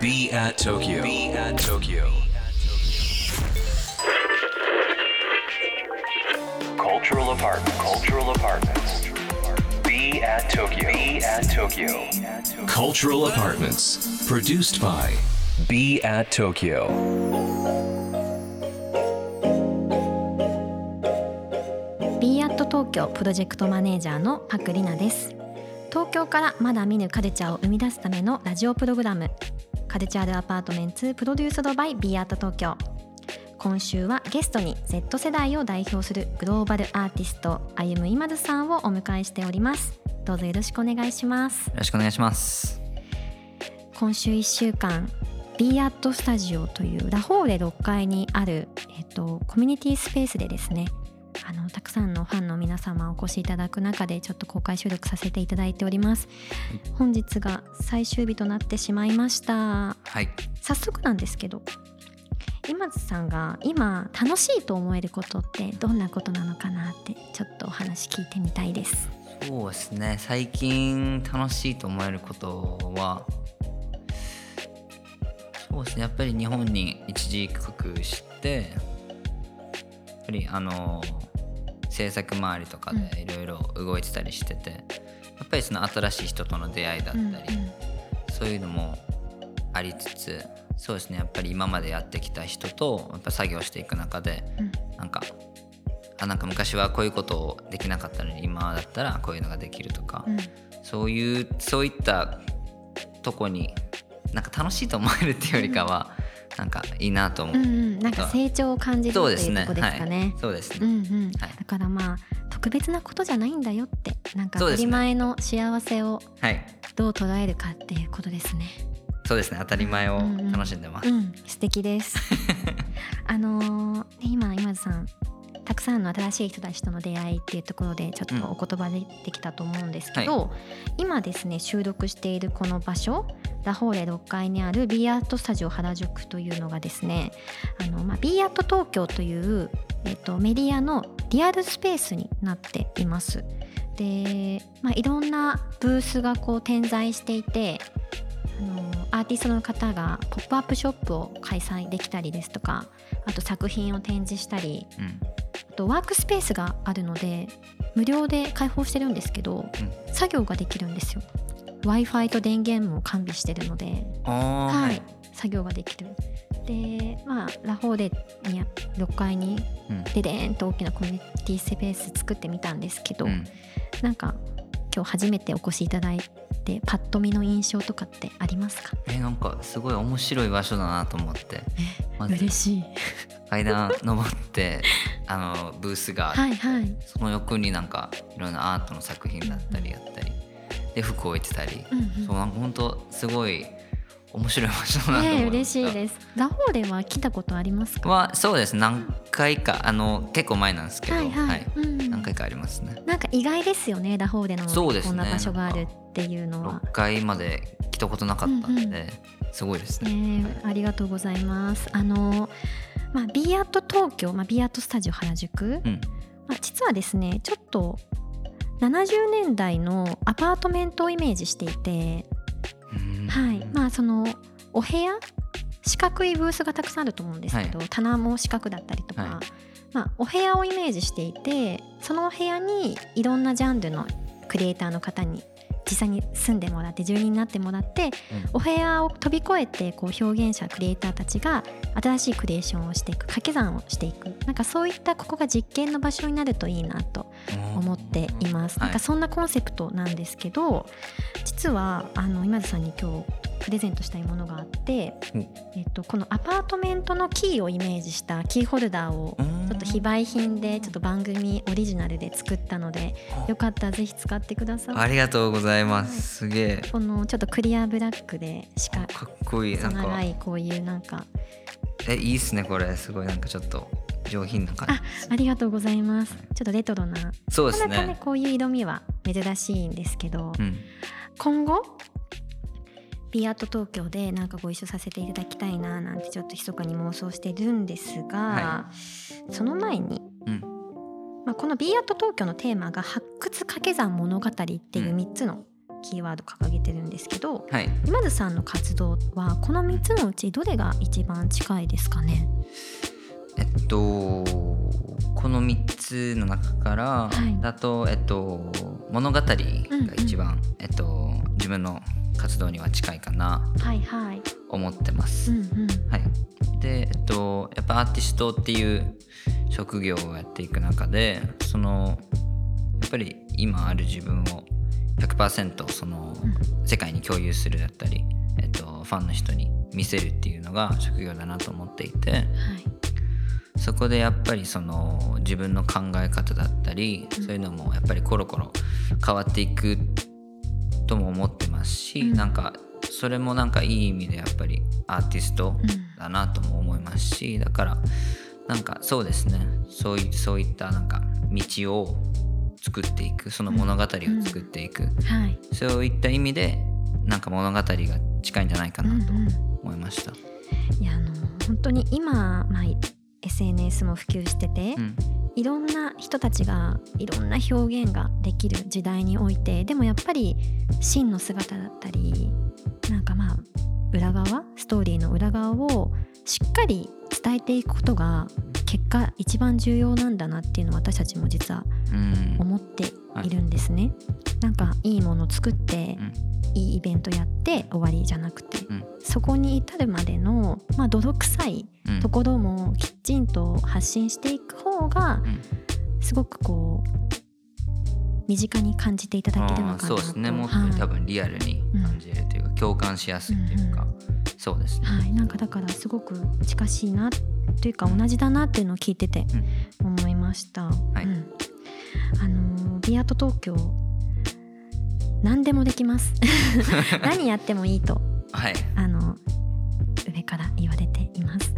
Be at Tokyo. Be at Tokyo. Cultural apartment. Cultural apartments. Be at Tokyo. Be at Tokyo. Cultural apartments. Produced by Be at Tokyo. b アット東京プロジェクトマネージャーのパクリナです東京からまだ見ぬカルチャーを生み出すためのラジオプログラムカルチャールアパートメンツプロデュースドバイ b アット東京今週はゲストに Z 世代を代表するグローバルアーティストあゆむいまずさんをお迎えしております。どうぞよろしくお願いします。よろしくお願いします。今週1週間 b アットスタジオというラフォーレ6階にある、えっと、コミュニティスペースでですねあのたくさんのファンの皆様お越しいただく中でちょっと公開収録させていただいております本日が最終日となってしまいましたはい。早速なんですけど今津さんが今楽しいと思えることってどんなことなのかなってちょっとお話聞いてみたいですそうですね。最近楽しいと思えることは、そうですね。やっぱり日本に一時帰国して、やっぱりあの制作周りとかでいろいろ動いてたりしてて、やっぱりその新しい人との出会いだったり、うんうん。そういうのもありつつそうですねやっぱり今までやってきた人とやっぱ作業していく中で、うん。なんかあなんか昔はこういうことをできなかったのに今だったらこういうのができるとか、うん。そういうそういったとこになんか楽しいと思えるっていうよりかは、なんかいいなと思う、うんうん、なんか成長を感じるとそうですね。いうとこですかね。はい、そうですね、うんうん、はい。だからまあ特別なことじゃないんだよってなんか当たり前の幸せをはい。どう捉えるかっていうことですね。そうですね。当たり前をうんうん楽しんでます、うん、素敵です。あのー今今津さんたくさんの新しい人たちとの出会いっていうところでちょっとお言葉でできたと思うんですけど、今ですね収録しているこの場所ラフォーレ6階にある b アートスタジオ原宿というのがですねあの、まあ、b アート東京という、えっと、メディアのリアルスペースになっています。で、まあ、いろんなブースがこう点在していてあのアーティストの方がポップアップショップを開催できたりですとかあと作品を展示したりうとワークスペースがあるので無料で開放してるんですけど、作業ができるんですよ。W i f i と電源も完備してるので、はい。はい、作業ができる。でまあラフォーレに6階にうん。ででーんと大きなコミュニティスペース作ってみたんですけど、うん。なんか今日初めてお越しいただいてパッと見の印象とかってありますか？えなんかすごい面白い場所だなと思って。まず。嬉しい階段登って あのブースがあって、はいはい。その横になんかいろんなアートの作品だったりやったりで服置いてたり、うんうん。そうなんか本当すごい面白い場所だなと思嬉しいです。ラフォーレは来たことありますか？はそうです何回かあの結構前なんですけど、はいはい。うん何回かありますね。なんか意外ですよねラフォーレのそうですね。こんな場所があるっていうのは。6回まで来たことなかったんで、うんうすごいですね、ねえありがとうございます。あのまあ b アート東京、まあ、b アートスタジオ原宿、うん。まあ、実はですねちょっと70年代のアパートメントをイメージしていて、うん。はい。まあそのお部屋四角いブースがたくさんあると思うんですけど、棚も四角だったりとか、はい。まあ、お部屋をイメージしていてそのお部屋にいろんなジャンルのクリエイターの方に実際に住んでもらって住人になってもらって、お部屋を飛び越えてこう表現者クリエイターたちが新しいクリエーションをしていく掛け算をしていく。なんかそういったここが実験の場所になるといいなと思っています。はい。なんかそんなコンセプトなんですけど、実はあの今津さんに今日プレゼントしたいものがあって、うん。えっとこのアパートメントのキーをイメージしたキーホルダーをうん。ちょっと非売品でちょっと番組オリジナルで作ったので、よかったらぜひ使ってください。ありがとうございます。すげえ。このちょっとクリアブラックでしかかっこいい。なんか。長いこういうなんか。えいいっすねこれ。すごい。なんかちょっと上品な感あありがとうございます。ちょっとレトロな。じそうですね。ねこういう色味は珍しいんですけど、うん。今後ビアート東京でなんかご一緒させていただきたいななんてちょっと密かに妄想してるんですが、はその前に、うん。まあ、このビアート東京のテーマが発掘掛け算物語っていう3つのキーワード掲げてるんですけどはい。今津さんの活動はこの3つのうちどれが一番近いですかね？えっとこの3つの中からはい。だと、えっと物語が一番、えっと自分の活動には近いかな。はいはい。思ってます。うんうん。はい、で、えっと、やっぱアーティストっていう職業をやっていく中でそのやっぱり今ある自分を100%その世界に共有するだったり、えっと、ファンの人に見せるっていうのが職業だなと思っていてはいそこでやっぱりその自分の考え方だったりそういうのもやっぱりコロコロ変わっていくとも思ってますし、うん。なんかそれもなんかいい意味でやっぱりアーティストうん。だなとも思いますしだからなんかそうですね。そういそういったなんか道を作っていくその物語を作っていく、はい。そういった意味でなんか物語が近いんじゃないかなとうんうん。思いました。いやあの本当に今、まあ、SNS も普及してて、うん。いろんな人たちがいろんな表現ができる時代においてでもやっぱり真の姿だったりなんかまあ裏側？ストーリーの裏側をしっかり伝えていくことが結果一番重要なんだなっていうのを私たちも実はうん。思っているんですね。なんかいいもの作って、うん。いいイベントやって終わりじゃなくて、うん。そこに至るまでの、まあ、泥臭いうん。ところもきちんと発信していく方がん。すごくこう身近に感じていただけるのかなと。そうですね。もっとはい多分リアルに感じれるというか、共感しやすいというか、そうですね。はい、なんかだからすごく近しいなというか同じだなっていうのを聞いてて思いました。はい。うん。あのービアート東京何でもできます。何やってもいいと。はい。あの上から言われています。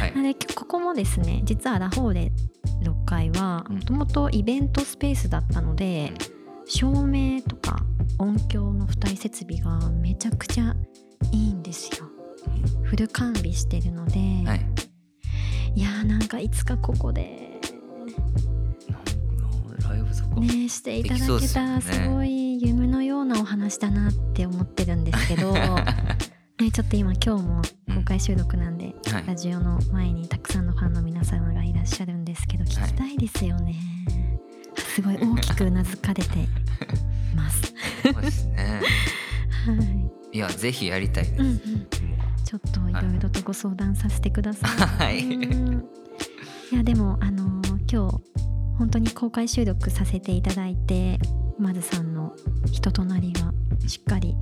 はい。でここもですね実はラホーレ6階はうん。もともとイベントスペースだったので、照明とか音響の付帯設備がめちゃくちゃいいんですよ。フル完備してるので、はいい、やーなんかいつかここで。ライブそこ、ねしていただけたらすごい夢のようなお話だなって思ってるんですけど、ね、ちょっと今今日も公開収録なんで、はい。ラジオの前にたくさんのファンの皆様がいらっしゃるんですけど聞きたいですよね、すごい大きくうなずかれてます。そうですね。はい、いやぜひやりたいです、うんうん、ちょっといろいろとご相談させてください、はい。うん。いやでもあのー今日本当に公開収録させていただいてまずさんの人となりがしっかり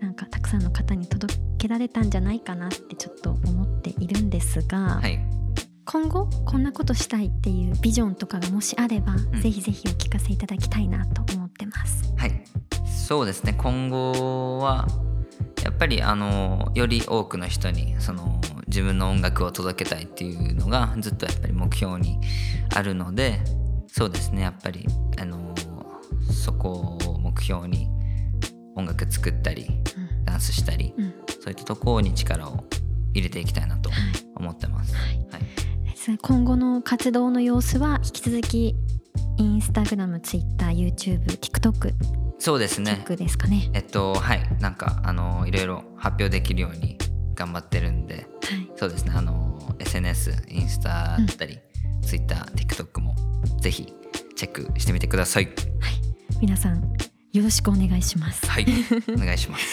なんかたくさんの方に届けられたんじゃないかなってちょっと思っているんですが、はい。今後こんなことしたいっていうビジョンとかがもしあれば、ん。ぜひぜひお聞かせいただきたいなと思ってます。はい。そうですね。今後はやっぱりあのより多くの人にその自分の音楽を届けたいっていうのがずっとやっぱり目標にあるのでそうですねやっぱりあのそこを目標に音楽作ったりうん。ダンスしたりうん。そういったところに力を入れていきたいなとはい。思ってます。はい。はい。今後の活動の様子は引き続きインスタグラム、ツイッター、YouTube、TikTok そうですね。チェックですかね。えっとはい。なんかあのいろいろ発表できるように頑張ってるんで。はい、そうですね。あの SNS インスタだったり、Twitter、TikTok もぜひチェックしてみてください。皆さんよろしくお願いします。はい。お願いします。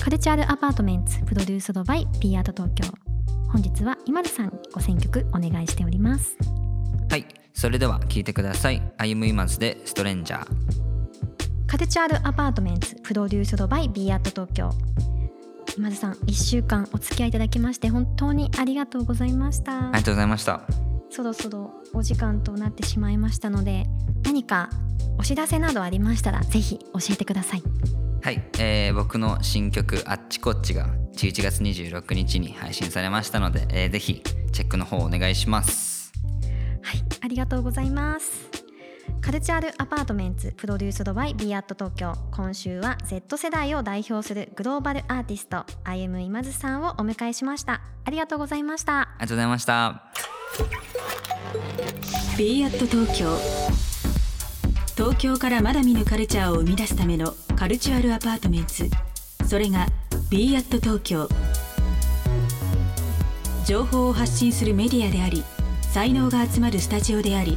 カルチャールアパートメンツプロデュースドバイ P アート東京。本日は今津さんご選曲お願いしております。はい。それでは聞いてください。歩む今津でストレンジャーカルチャールアパートメンツプロデュースドバイ B アート東京。今津さん1週間お付き合いいただきまして本当にありがとうございました。ありがとうございましたそろそろお時間となってしまいましたので何かお知らせなどありましたらぜひ教えてくださいはい、えー僕の新曲「あっちこっち」が11月26日に配信されましたので、えーぜひチェックの方お願いしますはいありがとうございますカルチャールアパートメンツプロデュースドバイ B アット東京。今週は Z 世代を代表するグローバルアーティスト歩む今津さんをお迎えしました。ありがとうございました。ありがとうございました。 Be at 東京。東京からまだ見ぬカルチャーを生み出すための Cultural Apartmentそれが b アット東京。情報を発信するメディアであり才能が集まるスタジオであり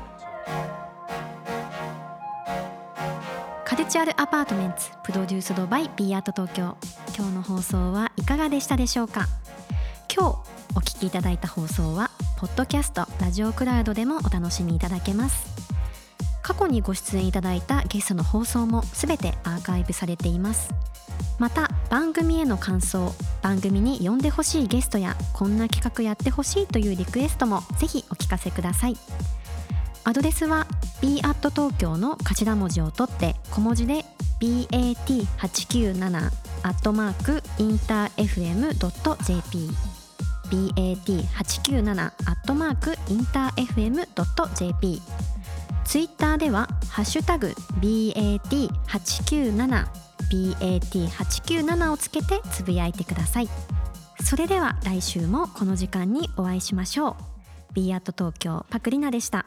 Cultural Apartments produced by Be at 東京今日の放送はいかがでしたでしょうか？今日お聞きいただいた放送はポッドキャストラジオクラウドでもお楽しみいただけます。過去にご出演いただいたゲストの放送もすべてアーカイブされています。また番組への感想番組に呼んでほしいゲストやこんな企画やってほしいというリクエストもぜひお聞かせください。アドレスは b at 東京の頭文字を取って小文字で bat897 アットマークインター FM.jp bat897 アットマークインター FM.jp ツイッターではハッシュタグ BAT897 BAT897 をつけてつぶやいてください。それでは来週もこの時間にお会いしましょう。B アット東京パクリナでした。